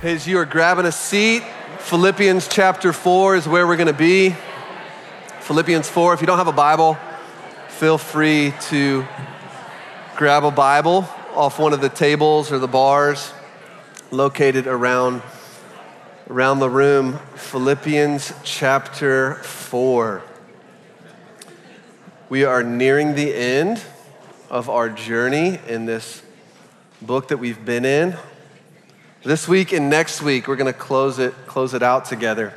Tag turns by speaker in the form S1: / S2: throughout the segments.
S1: As you are grabbing a seat, Philippians chapter 4 is where we're going to be. Philippians 4. If you don't have a Bible, feel free to grab a Bible off one of the tables or the bars located around, around the room. Philippians chapter 4. We are nearing the end of our journey in this book that we've been in. This week and next week, we're going to close it, close it out together.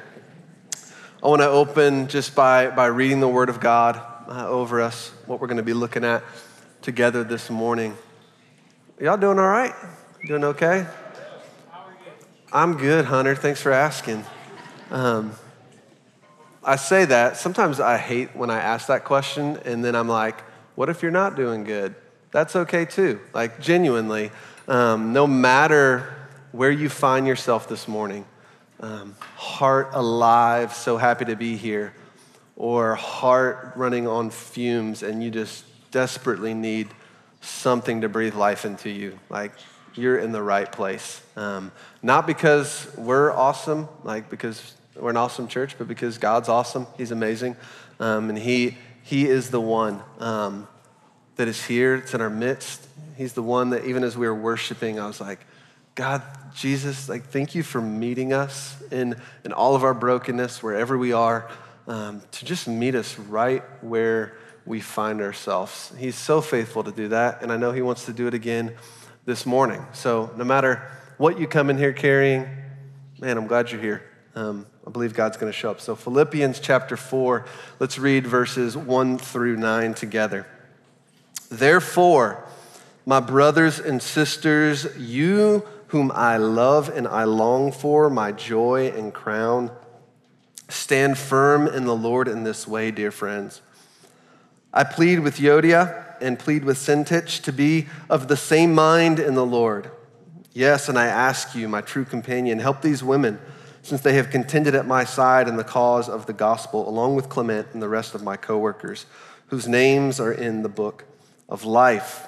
S1: I want to open just by, by reading the Word of God uh, over us, what we're going to be looking at together this morning. Y'all doing all right? Doing okay? I'm good, Hunter. Thanks for asking. Um, I say that. Sometimes I hate when I ask that question, and then I'm like, what if you're not doing good? That's okay too. Like, genuinely, um, no matter where you find yourself this morning, um, heart alive, so happy to be here, or heart running on fumes, and you just desperately need something to breathe life into you. Like, you're in the right place. Um, not because we're awesome, like because we're an awesome church, but because God's awesome. He's amazing. Um, and he, he is the one um, that is here, it's in our midst. He's the one that, even as we were worshiping, I was like, God, Jesus, like, thank you for meeting us in, in all of our brokenness, wherever we are, um, to just meet us right where we find ourselves. He's so faithful to do that, and I know He wants to do it again this morning. So, no matter what you come in here carrying, man, I'm glad you're here. Um, I believe God's going to show up. So, Philippians chapter 4, let's read verses 1 through 9 together. Therefore, my brothers and sisters, you whom I love and I long for, my joy and crown, stand firm in the Lord in this way, dear friends. I plead with Euodia and plead with Syntyche to be of the same mind in the Lord. Yes, and I ask you, my true companion, help these women since they have contended at my side in the cause of the gospel, along with Clement and the rest of my coworkers, whose names are in the book of life.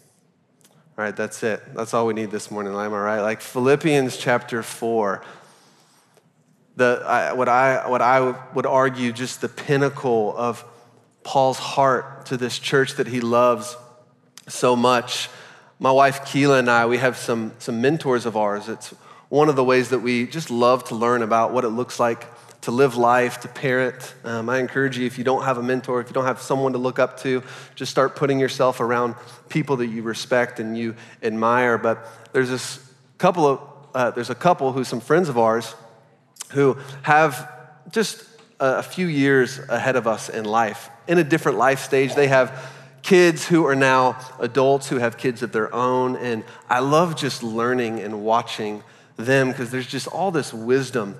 S1: All right, that's it. That's all we need this morning, am I right? Like Philippians chapter 4. The, I, what, I, what I would argue, just the pinnacle of Paul's heart to this church that he loves so much my wife Keela and I, we have some, some mentors of ours. It's one of the ways that we just love to learn about what it looks like to live life, to parent. Um, I encourage you, if you don't have a mentor, if you don't have someone to look up to, just start putting yourself around people that you respect and you admire. But there's this couple of, uh, there's a couple who's some friends of ours who have just a few years ahead of us in life, in a different life stage. They have kids who are now adults who have kids of their own. And I love just learning and watching them because there's just all this wisdom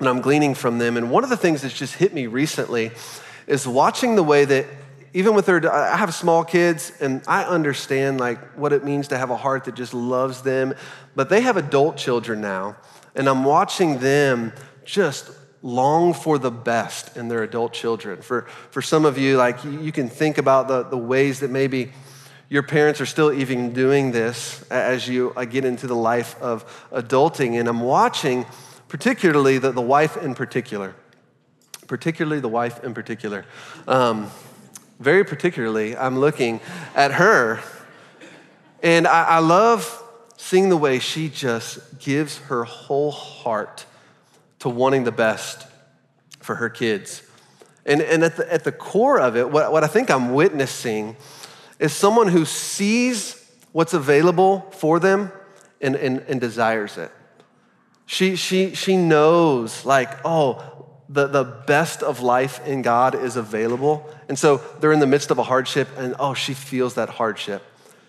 S1: and I'm gleaning from them. And one of the things that's just hit me recently is watching the way that even with their I have small kids and I understand like what it means to have a heart that just loves them, but they have adult children now and I'm watching them just long for the best in their adult children. For, for some of you, like you, can think about the, the ways that maybe your parents are still even doing this as you uh, get into the life of adulting. And I'm watching, particularly the, the wife in particular, particularly the wife in particular. Um, very particularly, I'm looking at her, and I, I love seeing the way she just gives her whole heart to wanting the best for her kids. And, and at, the, at the core of it, what, what I think I'm witnessing is someone who sees what's available for them and, and, and desires it. She, she, she knows, like, oh, the, the best of life in God is available. And so they're in the midst of a hardship, and oh, she feels that hardship.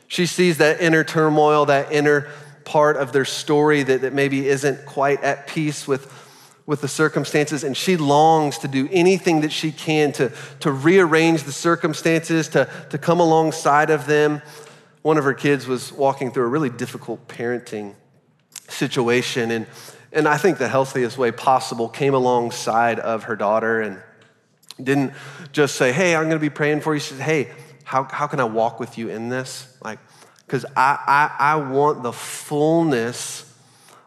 S1: She sees that inner turmoil, that inner part of their story that, that maybe isn't quite at peace with, with the circumstances, and she longs to do anything that she can to, to rearrange the circumstances, to, to come alongside of them. One of her kids was walking through a really difficult parenting situation, and, and I think the healthiest way possible came alongside of her daughter and didn't just say, Hey, I'm gonna be praying for you. She said, Hey, how, how can I walk with you in this? Like, because I, I, I want the fullness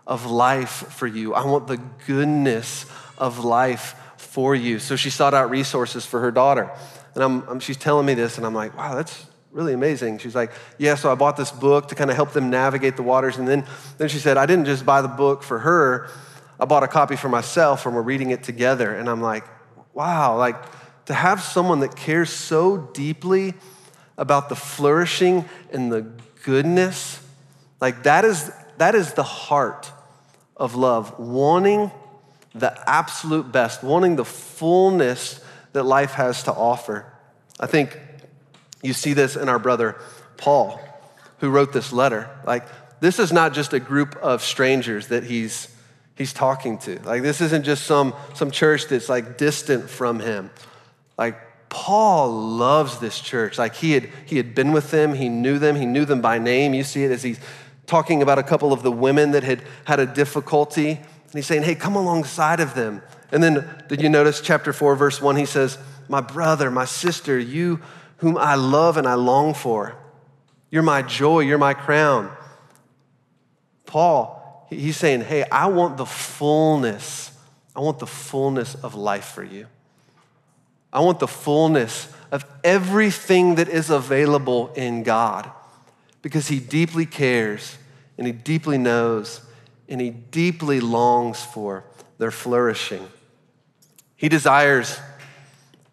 S1: of life for you. I want the goodness of life for you. So she sought out resources for her daughter. And I'm, I'm, she's telling me this, and I'm like, wow, that's really amazing. She's like, yeah, so I bought this book to kind of help them navigate the waters. And then, then she said, I didn't just buy the book for her, I bought a copy for myself, and we're reading it together. And I'm like, wow, like to have someone that cares so deeply about the flourishing and the goodness, like that is, that is the heart of love, wanting the absolute best, wanting the fullness that life has to offer. I think you see this in our brother Paul, who wrote this letter. Like, this is not just a group of strangers that he's, he's talking to. Like, this isn't just some, some church that's like distant from him. Like, Paul loves this church. Like, he had, he had been with them, he knew them, he knew them by name. You see it as he's talking about a couple of the women that had had a difficulty. And he's saying, hey, come alongside of them. And then, did you notice chapter 4, verse 1? He says, My brother, my sister, you whom I love and I long for. You're my joy, you're my crown. Paul, he's saying, Hey, I want the fullness. I want the fullness of life for you. I want the fullness of everything that is available in God because He deeply cares and He deeply knows and He deeply longs for their flourishing. He desires,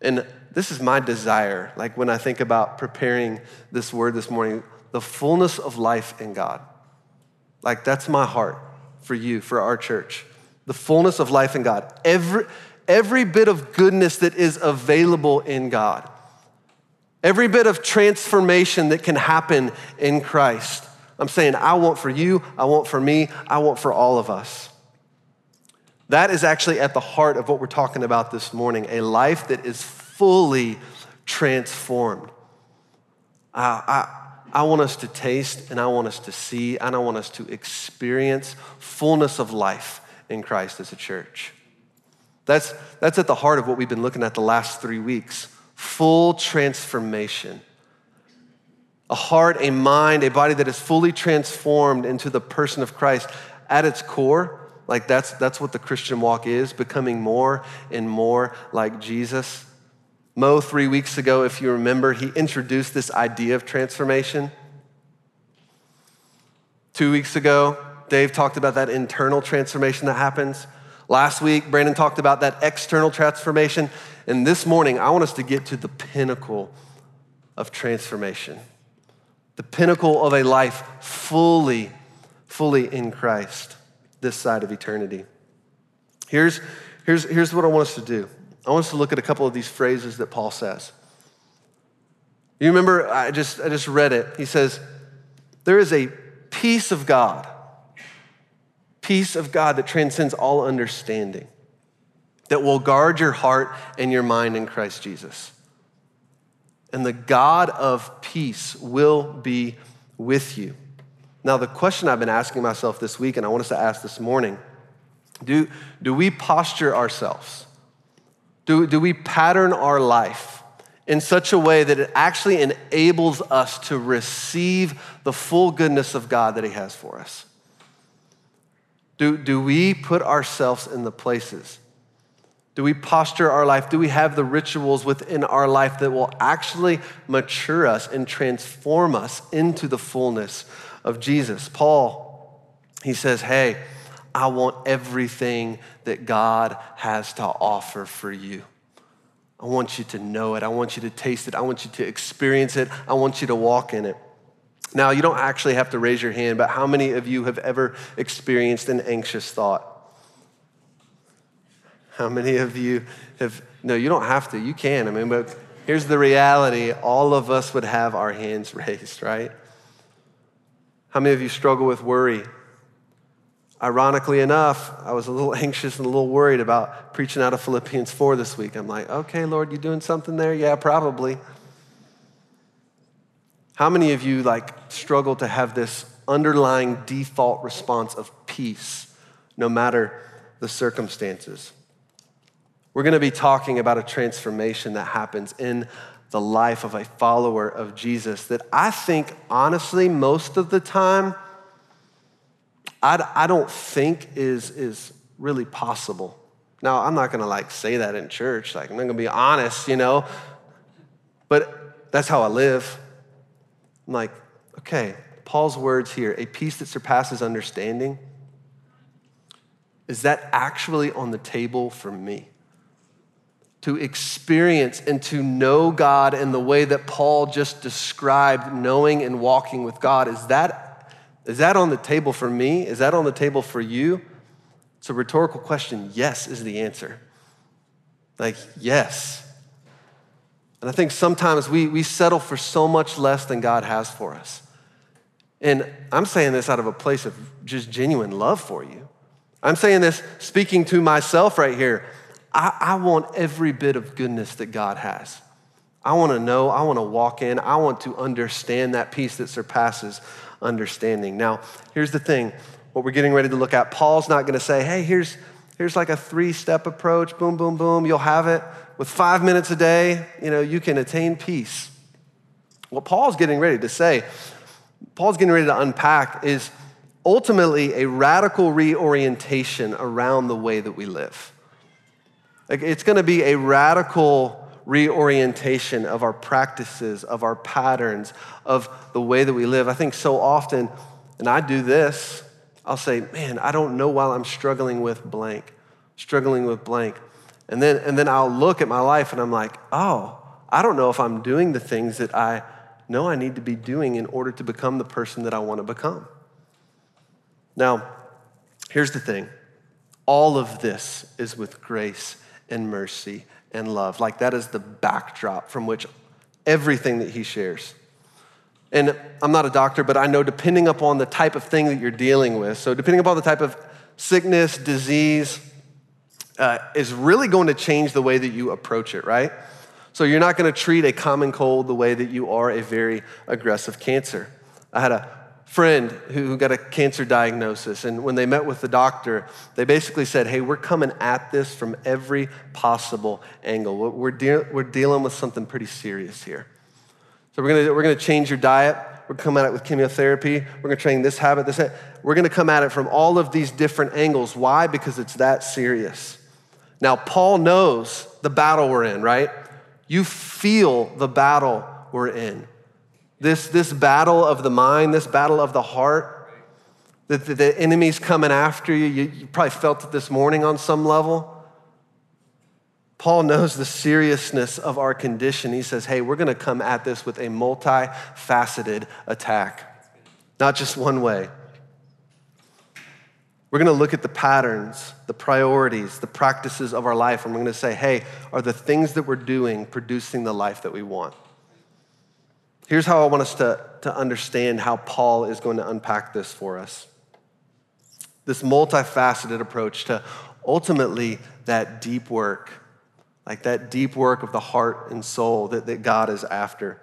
S1: and this is my desire, like when I think about preparing this word this morning, the fullness of life in God. Like that's my heart for you, for our church. The fullness of life in God. Every, every bit of goodness that is available in God. Every bit of transformation that can happen in Christ. I'm saying, I want for you, I want for me, I want for all of us. That is actually at the heart of what we're talking about this morning a life that is fully transformed. I, I, I want us to taste and I want us to see and I want us to experience fullness of life in Christ as a church. That's, that's at the heart of what we've been looking at the last three weeks full transformation. A heart, a mind, a body that is fully transformed into the person of Christ. At its core, like that's, that's what the Christian walk is, becoming more and more like Jesus. Mo, three weeks ago, if you remember, he introduced this idea of transformation. Two weeks ago, Dave talked about that internal transformation that happens. Last week, Brandon talked about that external transformation. And this morning, I want us to get to the pinnacle of transformation, the pinnacle of a life fully, fully in Christ this side of eternity. Here's, here's, here's what I want us to do I want us to look at a couple of these phrases that Paul says. You remember, I just, I just read it. He says, There is a peace of God peace of God that transcends all understanding, that will guard your heart and your mind in Christ Jesus. And the God of peace will be with you. Now, the question I've been asking myself this week, and I want us to ask this morning do, do we posture ourselves? Do, do we pattern our life in such a way that it actually enables us to receive the full goodness of God that He has for us? Do, do we put ourselves in the places? Do we posture our life? Do we have the rituals within our life that will actually mature us and transform us into the fullness of Jesus? Paul, he says, Hey, I want everything that God has to offer for you. I want you to know it. I want you to taste it. I want you to experience it. I want you to walk in it. Now, you don't actually have to raise your hand, but how many of you have ever experienced an anxious thought? How many of you have? No, you don't have to. You can. I mean, but here's the reality all of us would have our hands raised, right? How many of you struggle with worry? Ironically enough, I was a little anxious and a little worried about preaching out of Philippians 4 this week. I'm like, okay, Lord, you doing something there? Yeah, probably. How many of you like struggle to have this underlying default response of peace no matter the circumstances? We're going to be talking about a transformation that happens in the life of a follower of Jesus that I think, honestly, most of the time, I, I don't think is, is really possible. Now, I'm not to like say that in church. Like, I'm not to be honest, you know, but that's how I live. I'm like, okay, Paul's words here, a peace that surpasses understanding, is that actually on the table for me? To experience and to know God in the way that Paul just described, knowing and walking with God, is that, is that on the table for me? Is that on the table for you? It's a rhetorical question. Yes, is the answer. Like, yes. And I think sometimes we, we settle for so much less than God has for us. And I'm saying this out of a place of just genuine love for you. I'm saying this speaking to myself right here. I, I want every bit of goodness that God has. I want to know, I want to walk in, I want to understand that peace that surpasses understanding. Now, here's the thing what we're getting ready to look at. Paul's not going to say, hey, here's, here's like a three step approach, boom, boom, boom, you'll have it with five minutes a day, you know, you can attain peace. What Paul's getting ready to say, Paul's getting ready to unpack is ultimately a radical reorientation around the way that we live. Like it's going to be a radical reorientation of our practices, of our patterns, of the way that we live. I think so often, and I do this, I'll say, man, I don't know why I'm struggling with blank, struggling with blank. And then, and then I'll look at my life and I'm like, oh, I don't know if I'm doing the things that I know I need to be doing in order to become the person that I want to become. Now, here's the thing all of this is with grace and mercy and love. Like that is the backdrop from which everything that he shares. And I'm not a doctor, but I know depending upon the type of thing that you're dealing with, so depending upon the type of sickness, disease, uh, is really going to change the way that you approach it, right? So you're not going to treat a common cold the way that you are a very aggressive cancer. I had a friend who got a cancer diagnosis, and when they met with the doctor, they basically said, Hey, we're coming at this from every possible angle. We're, de- we're dealing with something pretty serious here. So we're gonna, we're gonna change your diet. We're come at it with chemotherapy. We're gonna train this habit, this habit. We're gonna come at it from all of these different angles. Why? Because it's that serious. Now, Paul knows the battle we're in, right? You feel the battle we're in. This, this battle of the mind, this battle of the heart, that the, the enemy's coming after you. you. You probably felt it this morning on some level. Paul knows the seriousness of our condition. He says, hey, we're going to come at this with a multifaceted attack, not just one way. We're going to look at the patterns, the priorities, the practices of our life, and we're going to say, hey, are the things that we're doing producing the life that we want? Here's how I want us to, to understand how Paul is going to unpack this for us this multifaceted approach to ultimately that deep work, like that deep work of the heart and soul that, that God is after.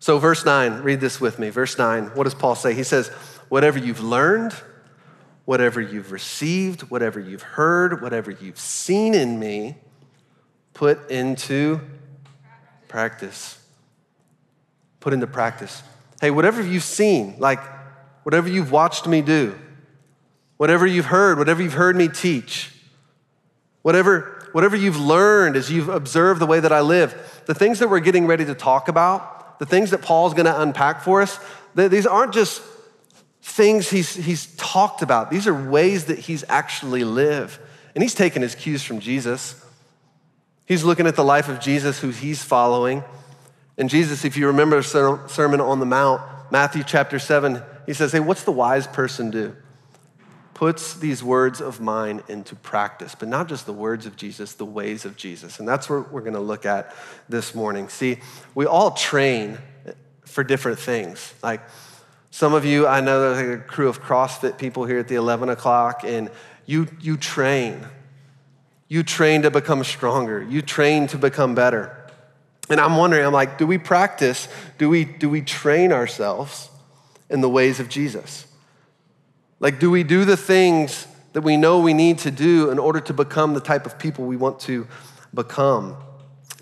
S1: So, verse 9, read this with me. Verse 9, what does Paul say? He says, Whatever you've learned, whatever you've received, whatever you've heard, whatever you've seen in me, put into practice. Put into practice. Hey, whatever you've seen, like whatever you've watched me do, whatever you've heard, whatever you've heard me teach, whatever, whatever you've learned as you've observed the way that I live, the things that we're getting ready to talk about, the things that Paul's gonna unpack for us, these aren't just things he's, he's talked about. These are ways that he's actually lived. And he's taken his cues from Jesus. He's looking at the life of Jesus, who he's following. And Jesus, if you remember Sermon on the Mount, Matthew chapter 7, he says, Hey, what's the wise person do? Puts these words of mine into practice, but not just the words of Jesus, the ways of Jesus. And that's what we're going to look at this morning. See, we all train for different things. Like some of you, I know there's a crew of CrossFit people here at the 11 o'clock, and you, you train. You train to become stronger. You train to become better. And I'm wondering, I'm like, do we practice? Do we, do we train ourselves in the ways of Jesus? Like, do we do the things that we know we need to do in order to become the type of people we want to become?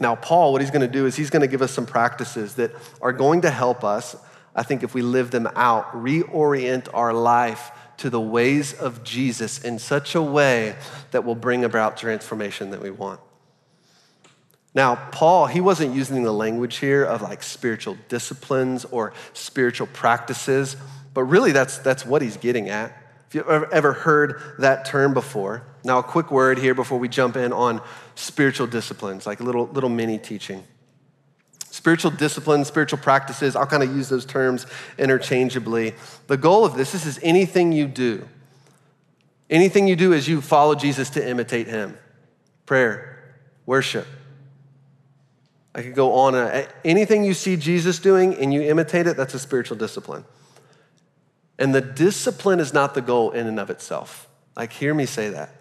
S1: Now, Paul, what he's going to do is he's going to give us some practices that are going to help us, I think, if we live them out, reorient our life to the ways of Jesus in such a way that will bring about transformation that we want. Now, Paul, he wasn't using the language here of like spiritual disciplines or spiritual practices, but really that's, that's what he's getting at. If you've ever heard that term before, now a quick word here before we jump in on spiritual disciplines, like a little, little mini teaching. Spiritual disciplines, spiritual practices, I'll kind of use those terms interchangeably. The goal of this, this is anything you do. Anything you do is you follow Jesus to imitate him. Prayer, worship, I could go on. Uh, anything you see Jesus doing and you imitate it, that's a spiritual discipline. And the discipline is not the goal in and of itself. Like, hear me say that.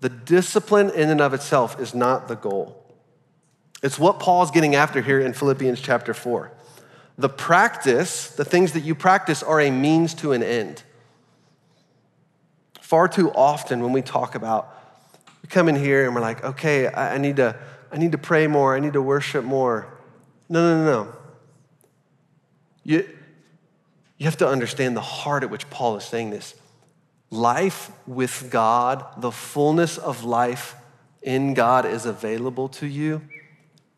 S1: The discipline in and of itself is not the goal. It's what Paul's getting after here in Philippians chapter 4. The practice, the things that you practice, are a means to an end. Far too often, when we talk about, we come in here and we're like, okay, I need to I need to pray more. I need to worship more. No, no, no, no. You, you have to understand the heart at which Paul is saying this. Life with God, the fullness of life in God is available to you.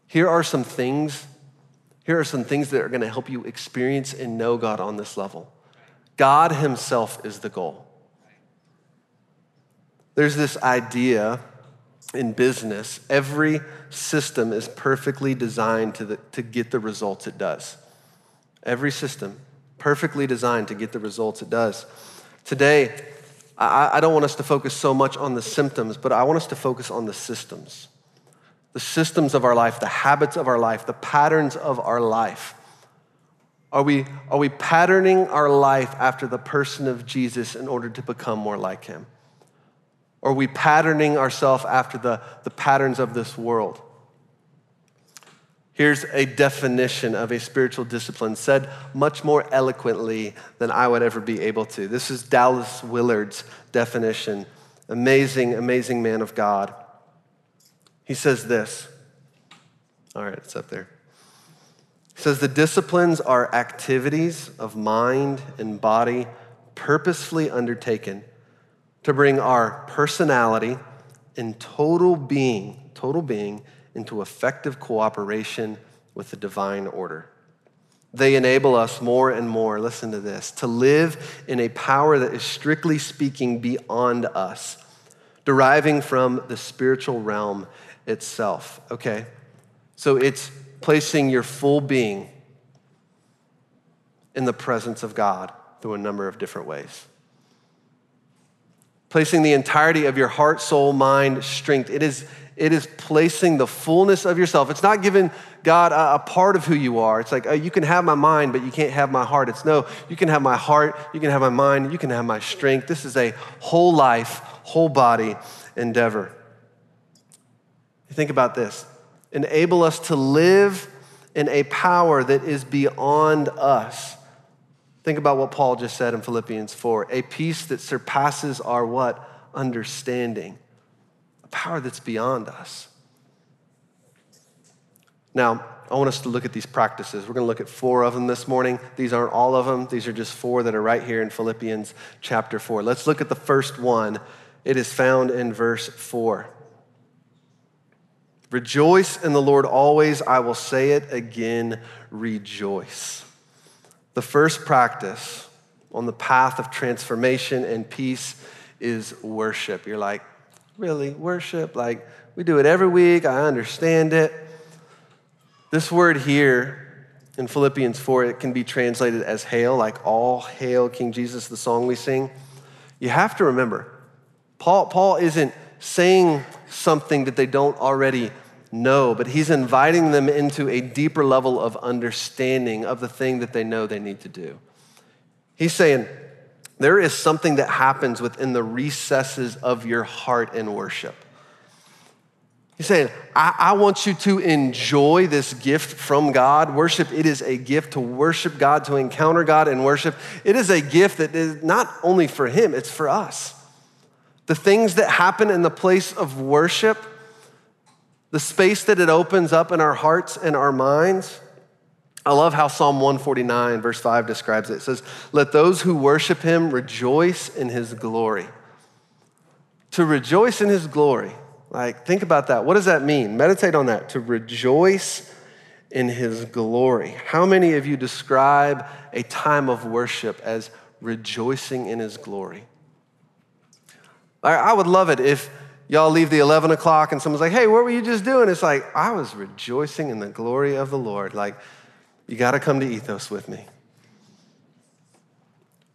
S1: Here are some things. Here are some things that are going to help you experience and know God on this level. God Himself is the goal. There's this idea in business, every system is perfectly designed to, the, to get the results it does. Every system, perfectly designed to get the results it does. Today, I, I don't want us to focus so much on the symptoms, but I want us to focus on the systems. The systems of our life, the habits of our life, the patterns of our life. Are we, are we patterning our life after the person of Jesus in order to become more like him? Or are we patterning ourselves after the, the patterns of this world? Here's a definition of a spiritual discipline said much more eloquently than I would ever be able to. This is Dallas Willard's definition. Amazing, amazing man of God. He says this. All right, it's up there. He says the disciplines are activities of mind and body purposefully undertaken to bring our personality and total being, total being, into effective cooperation with the divine order. They enable us more and more, listen to this, to live in a power that is strictly speaking beyond us, deriving from the spiritual realm itself. Okay? So it's placing your full being in the presence of God through a number of different ways placing the entirety of your heart, soul, mind, strength. It is, it is placing the fullness of yourself. It's not giving God a, a part of who you are. It's like, oh, you can have my mind, but you can't have my heart. It's no, you can have my heart, you can have my mind, you can have my strength. This is a whole life, whole body endeavor. Think about this enable us to live in a power that is beyond us Think about what Paul just said in Philippians 4 a peace that surpasses our what? Understanding. A power that's beyond us. Now, I want us to look at these practices. We're going to look at four of them this morning. These aren't all of them, these are just four that are right here in Philippians chapter 4. Let's look at the first one. It is found in verse 4. Rejoice in the Lord always. I will say it again, rejoice. The first practice on the path of transformation and peace is worship. You're like, really? Worship? Like, we do it every week. I understand it. This word here in Philippians 4, it can be translated as hail, like all hail King Jesus, the song we sing. You have to remember, Paul, Paul isn't saying something that they don't already know, but he's inviting them into a deeper level of understanding of the thing that they know they need to do. He's saying, there is something that happens within the recesses of your heart in worship. He's saying, I, I, want you to enjoy this gift from God. Worship, it is a gift to worship God, to encounter God in worship. It is a gift that is not only for Him, it's for us. The things that happen in the place of worship, the space that it opens up in our hearts and our minds, I love how Psalm 149, verse 5 describes it. It says, Let those who worship him rejoice in his glory. To rejoice in his glory. Like, think about that. What does that mean? Meditate on that. To rejoice in his glory. How many of you describe a time of worship as rejoicing in his glory? I would love it if y'all leave the 11 o'clock and someone's like, hey, what were you just doing? It's like, I was rejoicing in the glory of the Lord. Like, you got to come to Ethos with me.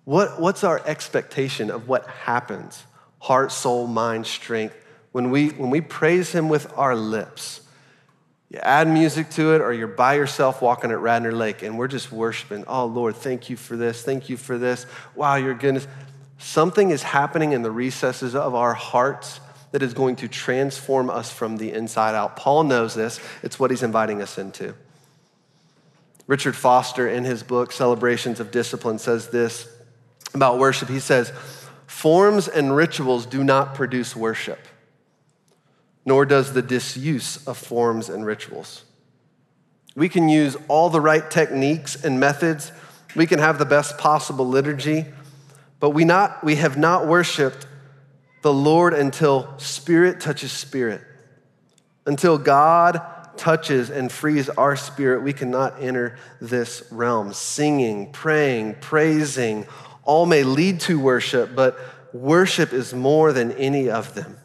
S1: What, what's our expectation of what happens, heart, soul, mind, strength, when we, when we praise Him with our lips? You add music to it, or you're by yourself walking at Radnor Lake, and we're just worshiping. Oh, Lord, thank you for this. Thank you for this. Wow, your goodness. Something is happening in the recesses of our hearts that is going to transform us from the inside out. Paul knows this, it's what he's inviting us into. Richard Foster, in his book, Celebrations of Discipline, says this about worship. He says, Forms and rituals do not produce worship, nor does the disuse of forms and rituals. We can use all the right techniques and methods, we can have the best possible liturgy, but we, not, we have not worshiped the Lord until spirit touches spirit, until God touches and frees our spirit, we cannot enter this realm. Singing, praying, praising, all may lead to worship, but worship is more than any of them.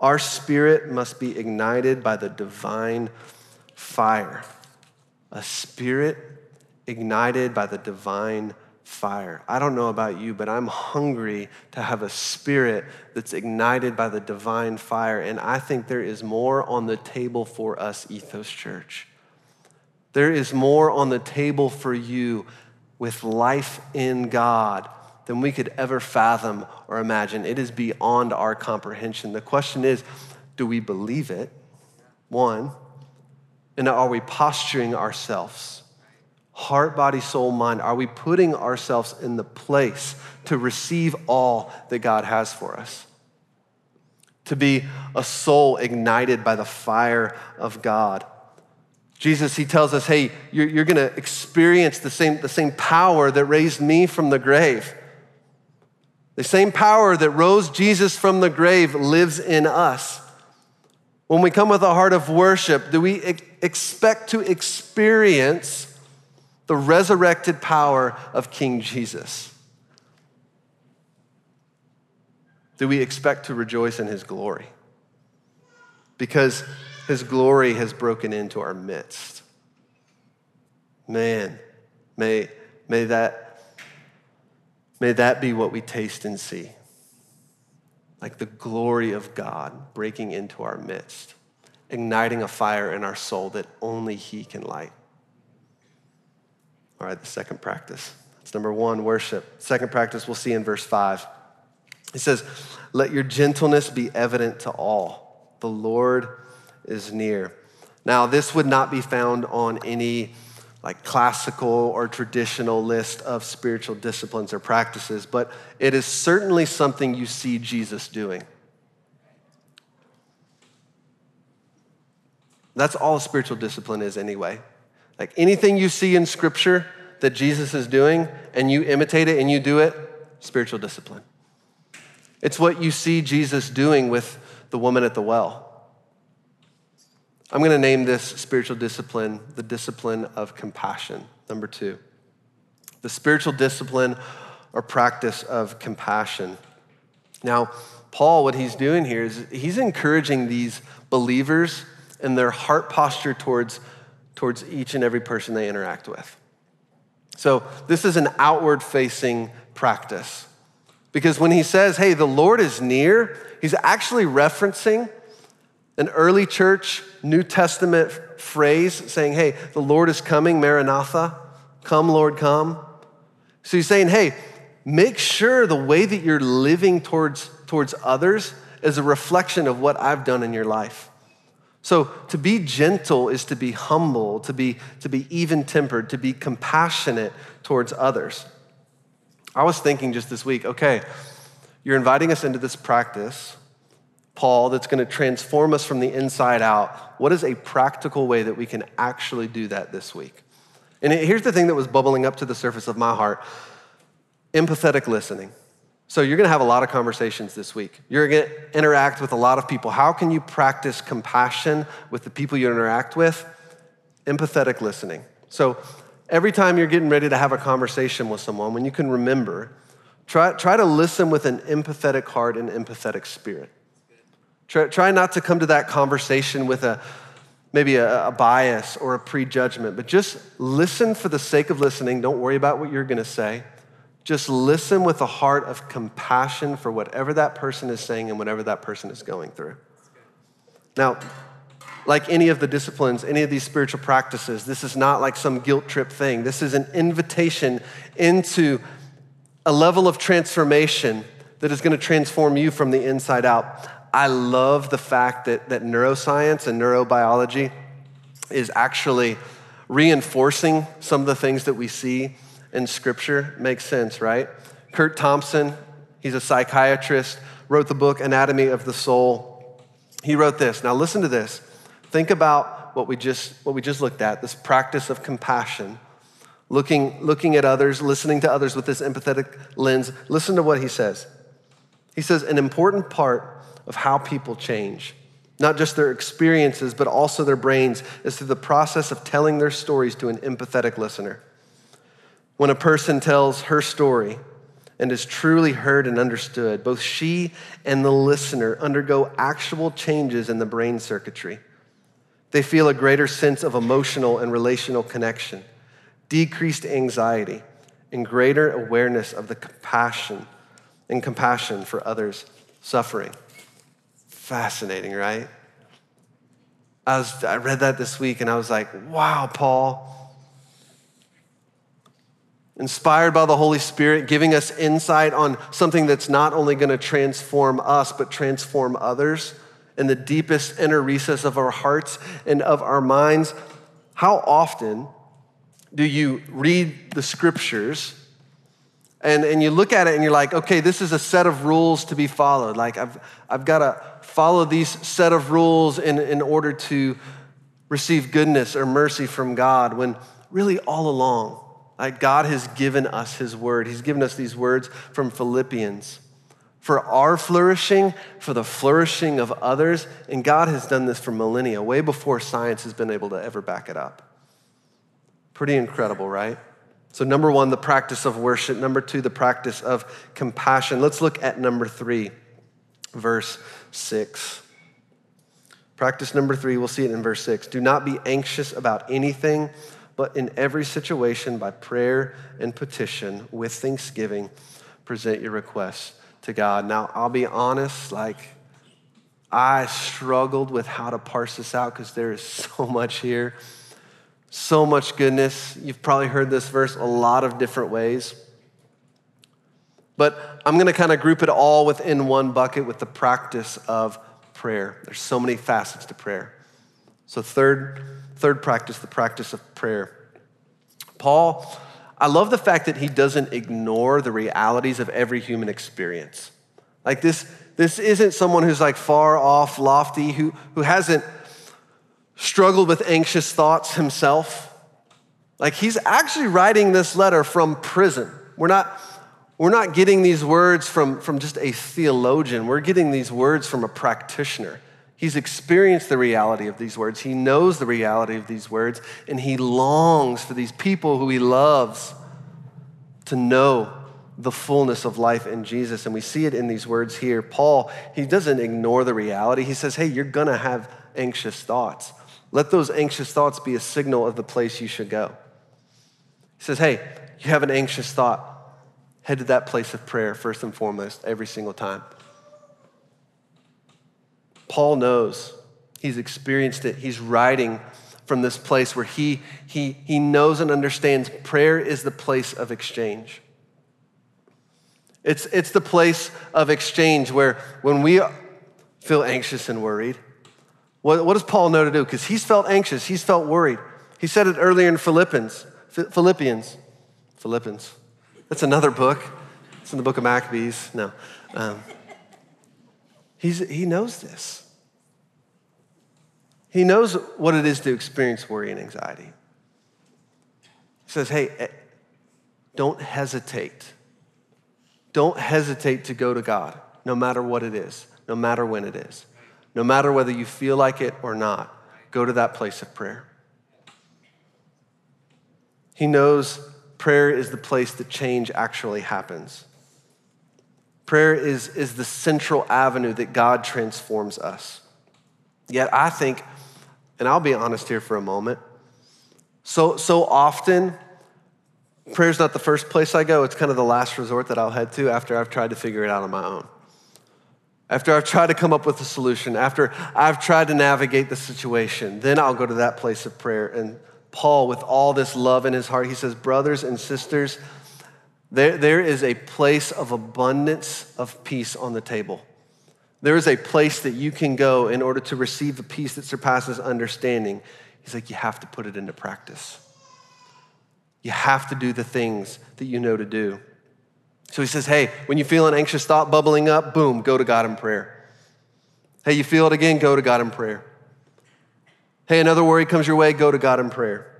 S1: Our spirit must be ignited by the divine fire. A spirit ignited by the divine fire. I don't know about you, but I'm hungry to have a spirit that's ignited by the divine fire. And I think there is more on the table for us, Ethos Church. There is more on the table for you with life in God than we could ever fathom or imagine. It is beyond our comprehension. The question is do we believe it? One. And are we posturing ourselves? Heart, body, soul, mind? Are we putting ourselves in the place to receive all that God has for us? To be a soul ignited by the fire of God. Jesus, he tells us, hey, you're, you're going to experience the same, the same power that raised me from the grave. The same power that rose Jesus from the grave lives in us. When we come with a heart of worship, do we expect to experience the resurrected power of King Jesus? Do we expect to rejoice in his glory? Because his glory has broken into our midst. Man, may, may, that, may that be what we taste and see. Like the glory of God breaking into our midst, igniting a fire in our soul that only he can light. All right, the second practice. That's number one, worship. Second practice we'll see in verse five. He says, Let your gentleness be evident to all. The Lord is near. Now, this would not be found on any like classical or traditional list of spiritual disciplines or practices, but it is certainly something you see Jesus doing. That's all spiritual discipline is, anyway. Like anything you see in scripture that Jesus is doing and you imitate it and you do it, spiritual discipline. It's what you see Jesus doing with the woman at the well. I'm going to name this spiritual discipline the discipline of compassion. Number two, the spiritual discipline or practice of compassion. Now, Paul, what he's doing here is he's encouraging these believers in their heart posture towards, towards each and every person they interact with. So, this is an outward facing practice. Because when he says, hey, the Lord is near, he's actually referencing an early church New Testament phrase saying, hey, the Lord is coming, Maranatha, come, Lord, come. So he's saying, hey, make sure the way that you're living towards, towards others is a reflection of what I've done in your life. So to be gentle is to be humble, to be, to be even tempered, to be compassionate towards others. I was thinking just this week, okay, you're inviting us into this practice, Paul, that's going to transform us from the inside out. What is a practical way that we can actually do that this week? And here's the thing that was bubbling up to the surface of my heart empathetic listening. So, you're gonna have a lot of conversations this week. You're gonna interact with a lot of people. How can you practice compassion with the people you interact with? Empathetic listening. So, every time you're getting ready to have a conversation with someone, when you can remember, try, try to listen with an empathetic heart and empathetic spirit. Try, try not to come to that conversation with a maybe a, a bias or a prejudgment, but just listen for the sake of listening. Don't worry about what you're going to say. Just listen with a heart of compassion for whatever that person is saying and whatever that person is going through. Now, like any of the disciplines, any of these spiritual practices, this is not like some guilt trip thing. This is an invitation into a level of transformation that is going to transform you from the inside out. I love the fact that, that neuroscience and neurobiology is actually reinforcing some of the things that we see in Scripture. Makes sense, right? Curt Thompson, he's a psychiatrist, wrote the book Anatomy of the Soul. He wrote this. Now, listen to this. Think about what we just, what we just looked at this practice of compassion looking, looking at others, listening to others with this empathetic lens. Listen to what he says. He says, an important part of how people change, not just their experiences, but also their brains, is through the process of telling their stories to an empathetic listener. When a person tells her story and is truly heard and understood, both she and the listener undergo actual changes in the brain circuitry. They feel a greater sense of emotional and relational connection decreased anxiety, and greater awareness of the compassion and compassion for others suffering. Fascinating, right? I, was, I read that this week and I was like, wow, Paul. Inspired by the Holy Spirit, giving us insight on something that's not only going to transform us, but transform others in the deepest inner recess of our hearts and of our minds. How often do you read the scriptures and, and you look at it and you're like, okay, this is a set of rules to be followed. Like, I've, I've got to follow these set of rules in, in order to receive goodness or mercy from God, when really all along, God has given us His word. He's given us these words from Philippians for our flourishing, for the flourishing of others. And God has done this for millennia, way before science has been able to ever back it up. Pretty incredible, right? So, number one, the practice of worship. Number two, the practice of compassion. Let's look at number three, verse six. Practice number three, we'll see it in verse six. Do not be anxious about anything, but in every situation, by prayer and petition, with thanksgiving, present your requests to God. Now, I'll be honest, like, I struggled with how to parse this out because there is so much here. So much goodness. You've probably heard this verse a lot of different ways. But I'm going to kind of group it all within one bucket with the practice of prayer. There's so many facets to prayer. So third third practice, the practice of prayer. Paul, I love the fact that he doesn't ignore the realities of every human experience. Like this this isn't someone who's like far off, lofty, who, who hasn't struggled with anxious thoughts himself. Like he's actually writing this letter from prison. We're not, we're not getting these words from, from just a theologian, we're getting these words from a practitioner. He's experienced the reality of these words, he knows the reality of these words, and he longs for these people who he loves to know the fullness of life in Jesus. And we see it in these words here. Paul, he doesn't ignore the reality. He says, hey, you're going to have anxious thoughts. Let those anxious thoughts be a signal of the place you should go. He says, hey, you have an anxious thought. Head to that place of prayer first and foremost every single time. Paul knows, he's experienced it. He's writing from this place where he, he, he knows and understands prayer is the place of exchange. It's, it's the place of exchange where when we feel anxious and worried, what, what does Paul know to do? Because he's felt anxious, he's felt worried. He said it earlier in Philippians. Philippians. Philippians. That's another book. It's in the book of Maccabees. No. Um, he's, he knows this. He knows what it is to experience worry and anxiety. He says, hey, eh, don't hesitate don't hesitate to go to God, no matter what it is, no matter when it is, no matter whether you feel like it or not. Go to that place of prayer. He knows prayer is the place that change actually happens. Prayer is, is the central avenue that God transforms us. Yet I think, and I'll be honest here for a moment, so, so often Prayer's not the first place I go, it's kind of the last resort that I'll head to after I've tried to figure it out on my own. After I've tried to come up with a solution, after I've tried to navigate the situation, then I'll go to that place of prayer. And Paul, with all this love in his heart, he says, Brothers and sisters, there, there is a place of abundance of peace on the table. There is a place that you can go in order to receive the peace that surpasses understanding. He's like, You have to put it into practice. You have to do the things that you know to do. So he says, hey, when you feel an anxious thought bubbling up, boom, go to God in prayer. Hey, you feel it again, go to God in prayer. Hey, another worry comes your way, go to God in prayer.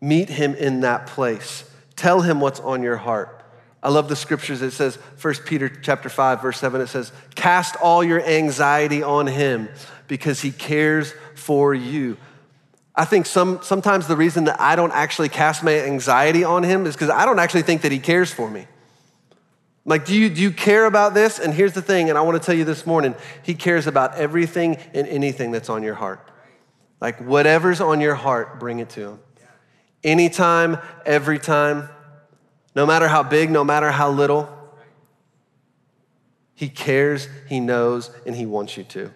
S1: Meet him in that place. Tell him what's on your heart. I love the scriptures. It says, 1 Peter chapter 5, verse 7, it says, Cast all your anxiety on him because he cares for you. I think some, sometimes the reason that I don't actually cast my anxiety on him is because I don't actually think that he cares for me. Like, do you, do you care about this? And here's the thing, and I want to tell you this morning He cares about everything and anything that's on your heart. Like, whatever's on your heart, bring it to Him. Anytime, every time, no matter how big, no matter how little, He cares, He knows, and He wants you to.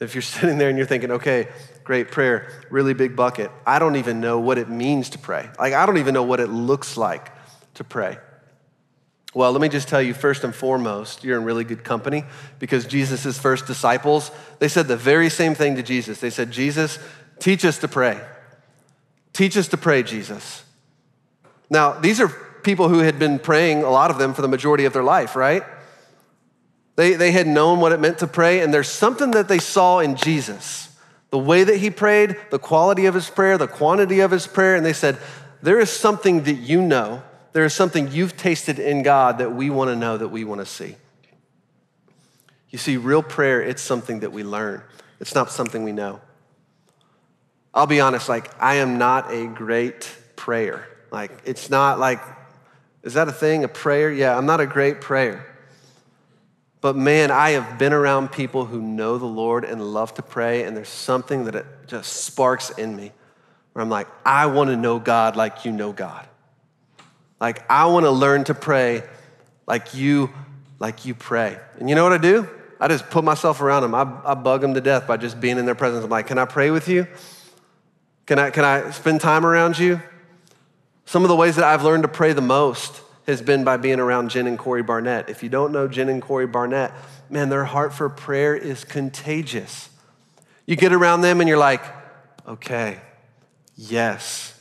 S1: If you're sitting there and you're thinking, okay, great prayer, really big bucket, I don't even know what it means to pray. Like, I don't even know what it looks like to pray. Well, let me just tell you first and foremost, you're in really good company because Jesus' first disciples, they said the very same thing to Jesus. They said, Jesus, teach us to pray. Teach us to pray, Jesus. Now, these are people who had been praying, a lot of them, for the majority of their life, right? They, they had known what it meant to pray, and there's something that they saw in Jesus the way that he prayed, the quality of his prayer, the quantity of his prayer, and they said, There is something that you know, there is something you've tasted in God that we want to know, that we want to see. You see, real prayer, it's something that we learn, it's not something we know. I'll be honest, like, I am not a great prayer. Like, it's not like, is that a thing, a prayer? Yeah, I'm not a great prayer. But man, I have been around people who know the Lord and love to pray, and there's something that it just sparks in me where I'm like, I want to know God like you know God. Like, I want to learn to pray like you, like you pray. And you know what I do? I just put myself around them. I, I bug them to death by just being in their presence. I'm like, can I pray with you? Can I, can I spend time around you? Some of the ways that I've learned to pray the most has been by being around Jen and Corey Barnett. If you don't know Jen and Corey Barnett, man, their heart for prayer is contagious. You get around them and you're like, okay, yes,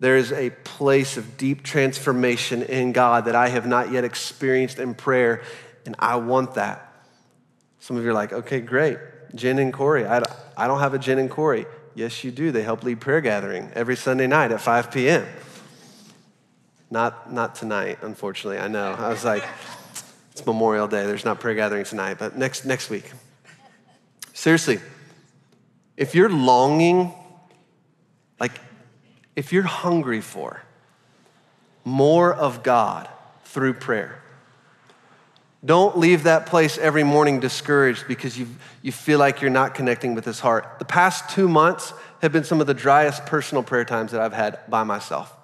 S1: there is a place of deep transformation in God that I have not yet experienced in prayer, and I want that. Some of you are like, okay, great. Jen and Corey, I don't have a Jen and Corey. Yes, you do. They help lead prayer gathering every Sunday night at 5 p.m. Not, not tonight, unfortunately. I know. I was like, it's Memorial Day. There's not prayer gathering tonight, but next, next week. Seriously, if you're longing, like, if you're hungry for more of God through prayer. Don't leave that place every morning discouraged because you, you feel like you're not connecting with His heart. The past two months have been some of the driest personal prayer times that I've had by myself.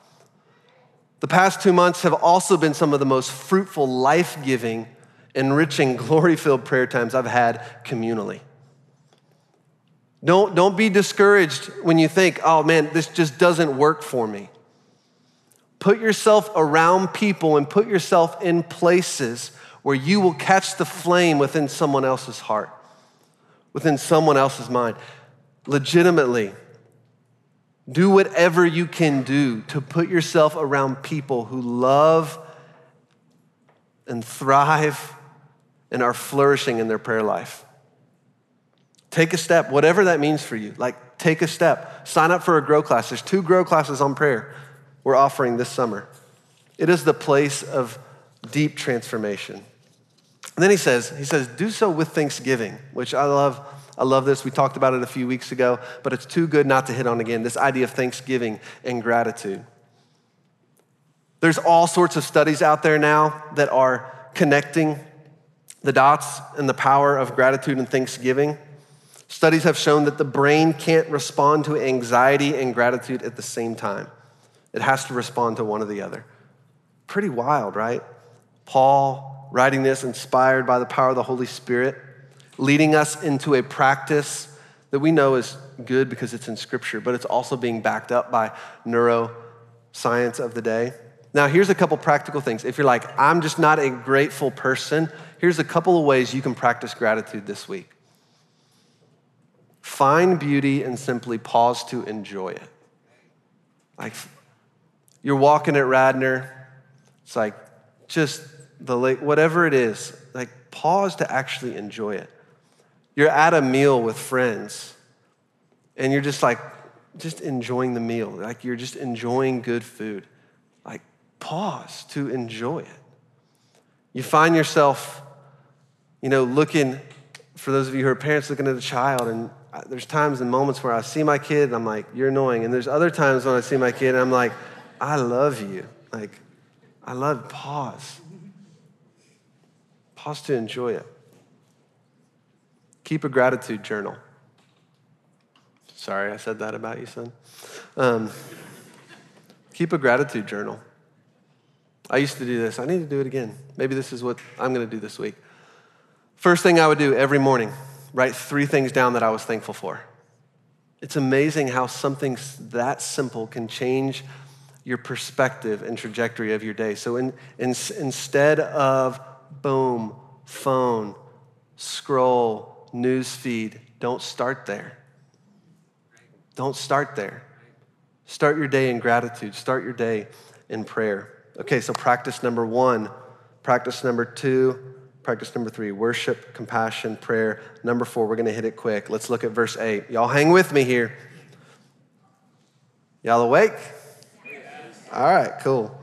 S1: The past two months have also been some of the most fruitful, life giving, enriching, glory filled prayer times I've had communally. Don't, don't be discouraged when you think, oh man, this just doesn't work for me. Put yourself around people and put yourself in places where you will catch the flame within someone else's heart, within someone else's mind. Legitimately, do whatever you can do to put yourself around people who love and thrive and are flourishing in their prayer life. Take a step, whatever that means for you. Like, take a step. Sign up for a grow class. There's two grow classes on prayer we're offering this summer. It is the place of deep transformation. And then he says, he says, do so with thanksgiving, which I love. I love this. We talked about it a few weeks ago, but it's too good not to hit on again this idea of thanksgiving and gratitude. There's all sorts of studies out there now that are connecting the dots and the power of gratitude and thanksgiving. Studies have shown that the brain can't respond to anxiety and gratitude at the same time. It has to respond to one or the other. Pretty wild, right? Paul writing this inspired by the power of the Holy Spirit, leading us into a practice that we know is good because it's in Scripture, but it's also being backed up by neuroscience of the day. Now, here's a couple practical things. If you're like, I'm just not a grateful person, here's a couple of ways you can practice gratitude this week. Find beauty and simply pause to enjoy it. Like you're walking at Radnor, it's like just the lake, whatever it is, like pause to actually enjoy it. You're at a meal with friends and you're just like, just enjoying the meal. Like you're just enjoying good food. Like pause to enjoy it. You find yourself, you know, looking, for those of you who are parents, looking at a child and uh, there's times and moments where I see my kid and I'm like, you're annoying. And there's other times when I see my kid and I'm like, I love you. Like, I love pause. Pause to enjoy it. Keep a gratitude journal. Sorry, I said that about you, son. Um, keep a gratitude journal. I used to do this. I need to do it again. Maybe this is what I'm going to do this week. First thing I would do every morning write three things down that I was thankful for. It's amazing how something that simple can change your perspective and trajectory of your day. So in, in, instead of boom, phone, scroll, newsfeed. don't start there. Don't start there. Start your day in gratitude. Start your day in prayer. Okay, so practice number one. Practice number two Practice number three worship, compassion, prayer. Number four, we're to hit it quick. Let's look at verse eight. Y'all hang with me here. Y'all awake? All right, cool.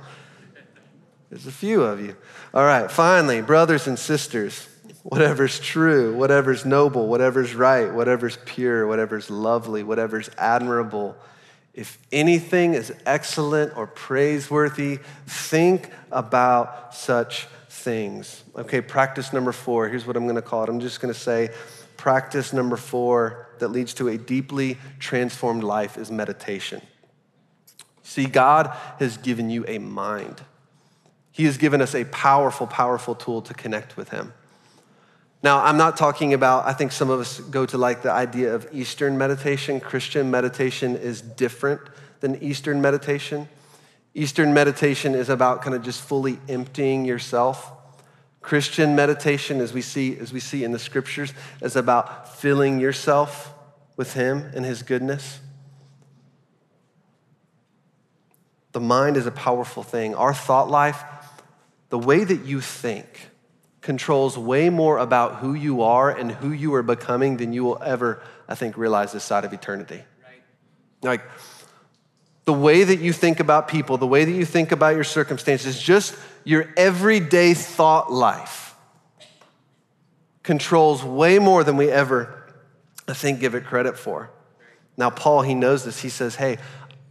S1: There's a few of you. All right, finally, brothers and sisters, whatever's true, whatever's noble, whatever's right, whatever's pure, whatever's lovely, whatever's admirable, if anything is excellent or praiseworthy, think about such things. Okay, practice number four. Here's what I'm going to call it. I'm just going to say practice number four that leads to a deeply transformed life is meditation. See, God has given you a mind. He has given us a powerful, powerful tool to connect with Him. Now, I'm not talking about, I think some of us go to like the idea of Eastern meditation. Christian meditation is different than Eastern meditation. Eastern meditation is about kind of just fully emptying yourself Christian meditation, as we see, as we see in the scriptures, is about filling yourself with Him and His goodness. The mind is a powerful thing. Our thought life, the way that you think, controls way more about who you are and who you are becoming than you will ever, I think, realize this side of eternity. Right. Like, the way that you think about people, the way that you think about your circumstances, just your everyday thought life controls way more than we ever, I think, give it credit for. Now, Paul, he knows this. He says, Hey,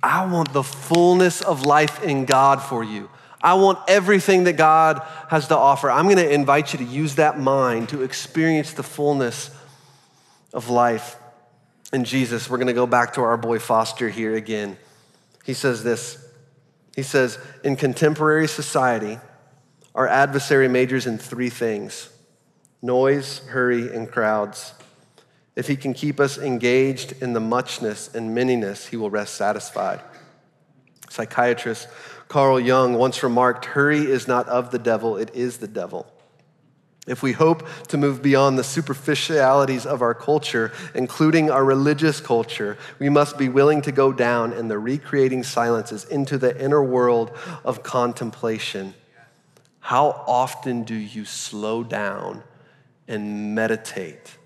S1: I want the fullness of life in God for you. I want everything that God has to offer. I'm going to invite you to use that mind to experience the fullness of life in Jesus. We're going to go back to our boy Foster here again. He says this He says, In contemporary society, our adversary majors in three things noise, hurry, and crowds. If he can keep us engaged in the muchness and manyness, he will rest satisfied. Psychiatrist Carl Jung once remarked hurry is not of the devil, it is the devil. If we hope to move beyond the superficialities of our culture, including our religious culture, we must be willing to go down in the recreating silences into the inner world of contemplation. How often do you slow down and meditate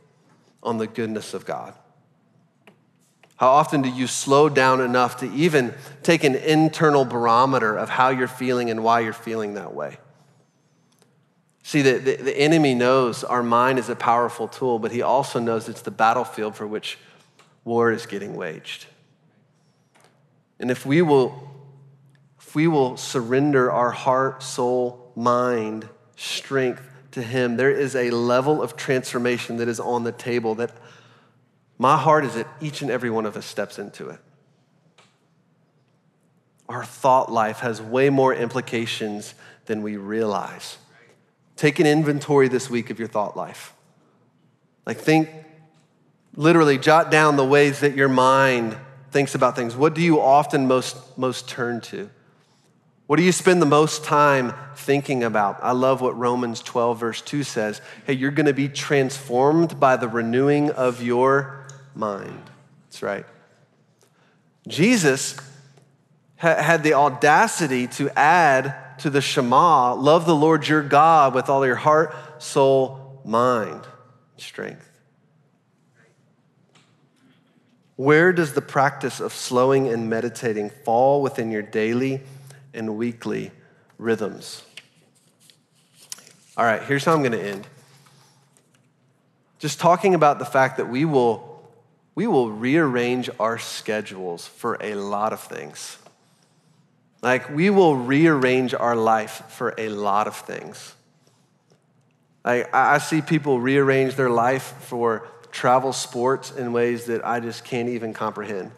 S1: on the goodness of God? How often do you slow down enough to even take an internal barometer of how you're feeling and why you're feeling that way? See, the, the, the, enemy knows our mind is a powerful tool, but he also knows it's the battlefield for which war is getting waged. And if we will, if we will surrender our heart, soul, mind, strength to him, there is a level of transformation that is on the table that my heart is that each and every one of us steps into it. Our thought life has way more implications than we realize. Take an inventory this week of your thought life. Like, think, literally, jot down the ways that your mind thinks about things. What do you often most, most turn to? What do you spend the most time thinking about? I love what Romans 12, verse 2 says. Hey, you're going to be transformed by the renewing of your mind. That's right. Jesus ha- had the audacity to add to the Shema, love the Lord your God with all your heart, soul, mind, strength. Where does the practice of slowing and meditating fall within your daily and weekly rhythms? All right, here's how I'm going to end. Just talking about the fact that we will we will rearrange our schedules for a lot of things. Like, we will rearrange our life for a lot of things. Like, I see people rearrange their life for travel sports in ways that I just can't even comprehend.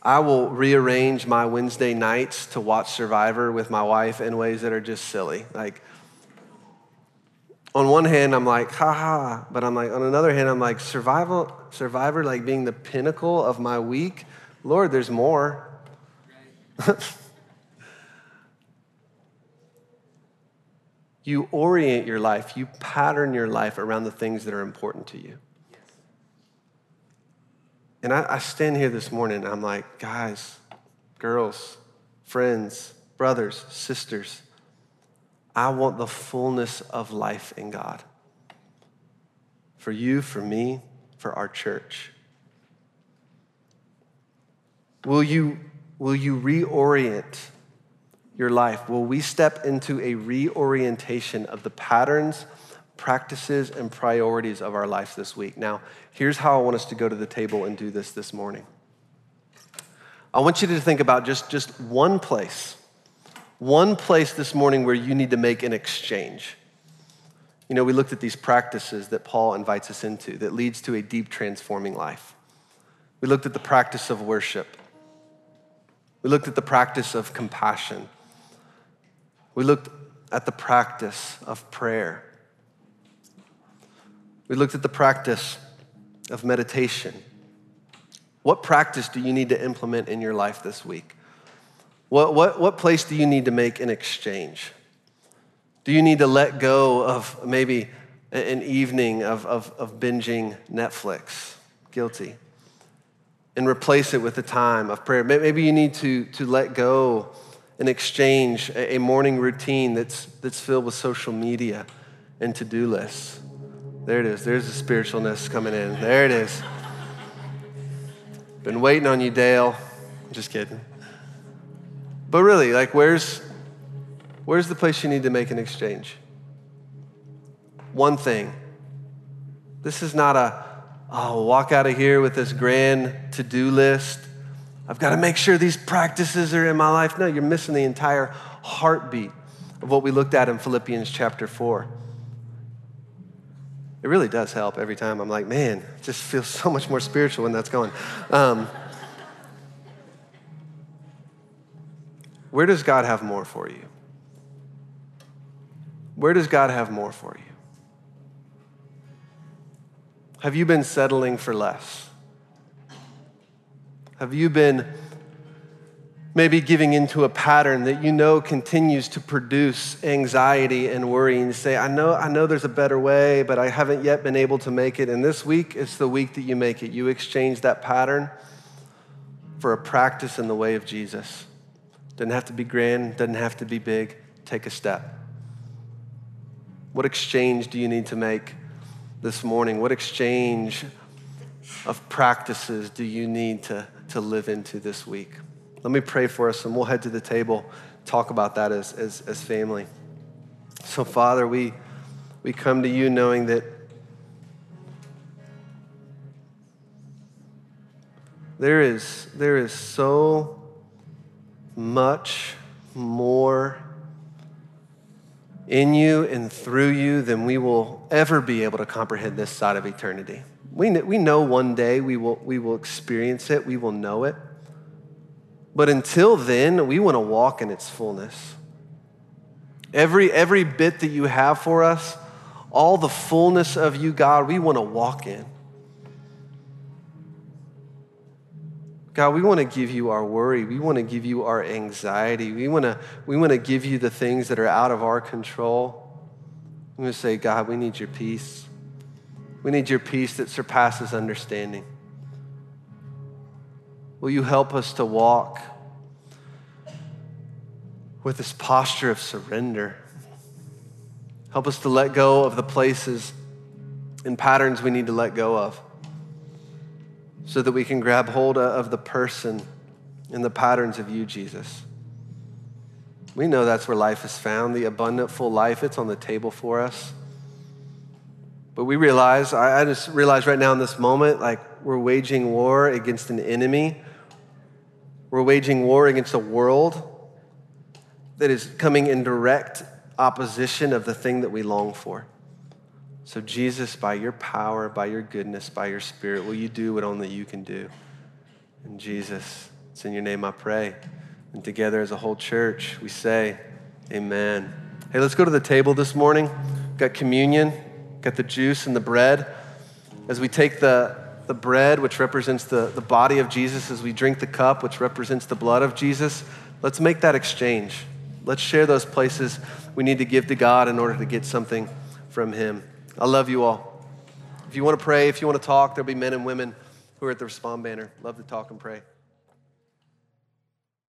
S1: I will rearrange my Wednesday nights to watch Survivor with my wife in ways that are just silly. Like, on one hand, I'm like, haha, but I'm like, on another hand, I'm like, survival, Survivor, like being the pinnacle of my week. Lord, there's more. you orient your life, you pattern your life around the things that are important to you. And I, I stand here this morning I'm like, guys, girls, friends, brothers, sisters, I want the fullness of life in God. For you, for me, for our church. Will you will you reorient your life? Will we step into a reorientation of the patterns, practices, and priorities of our lives this week? Now, here's how I want us to go to the table and do this this morning. I want you to think about just, just one place, one place this morning where you need to make an exchange. You know, we looked at these practices that Paul invites us into that leads to a deep transforming life. We looked at the practice of worship. We looked at the practice of compassion. We looked at the practice of prayer. We looked at the practice of meditation. What practice do you need to implement in your life this week? What, what, what place do you need to make an exchange? Do you need to let go of maybe an evening of, of, of binging Netflix? Guilty and replace it with a time of prayer. Maybe you need to, to let go and exchange a, morning routine that's, that's filled with social media and to do lists. There it is. There's the spiritualness coming in. There it is. Been waiting on you, Dale. Just kidding. But really, like, where's, where's the place you need to make an exchange? One thing. This is not a oh, walk out of here with this grand to do list. I've got to make sure these practices are in my life. No, you're missing the entire heartbeat of what we looked at in Philippians chapter 4. It really does help every time. I'm like, man, it just feels so much more spiritual when that's going. Um, where does God have more for you? Where does God have more for you? Have you been settling for less? Have you been maybe giving into a pattern that you know continues to produce anxiety and worry and you say i know i know there's a better way but i haven't yet been able to make it and this week it's the week that you make it you exchange that pattern for a practice in the way of jesus doesn't have to be grand doesn't have to be big. Take a step. What exchange do you need to make this morning? What exchange of practices do you need to, to live into this week? Let me pray for us and we'll head to the table, talk about that as, as, as family. So, Father, we, we come to you knowing that there is, there is so much more in you and through you than we will ever be able to comprehend this side of eternity. We, we know one day we will, we will experience it, we will know it. But until then, we want to walk in its fullness. Every, every bit that you have for us, all the fullness of you, God, we want to walk in. God, we want to give you our worry. We want to give you our anxiety. We want to, we want to give you the things that are out of our control. We want to say, God, we need your peace. We need your peace that surpasses understanding. Will you help us to walk with this posture of surrender? Help us to let go of the places and patterns we need to let go of so that we can grab hold of the person and the patterns of you, Jesus. We know that's where life is found, the abundant, full life. It's on the table for us. But we realize, I just realize right now in this moment, like we're waging war against an enemy we're waging war against a world that is coming in direct opposition of the thing that we long for. So, Jesus, by your power, by your goodness, by your spirit, will you do what only you can do? And Jesus, it's in your name I pray. And together as a whole church, we say, Amen. Hey, let's go to the table this morning. We've got communion, got the juice and the bread. As we take the the bread, which represents the, the body of Jesus, as we drink the cup, which represents the blood of Jesus, let's make that exchange. Let's share those places we need to give to God in order to get something from Him. I love you all. If you want to pray, if you want to talk, there'll be men and women who are at the Respond banner. Love to talk and pray.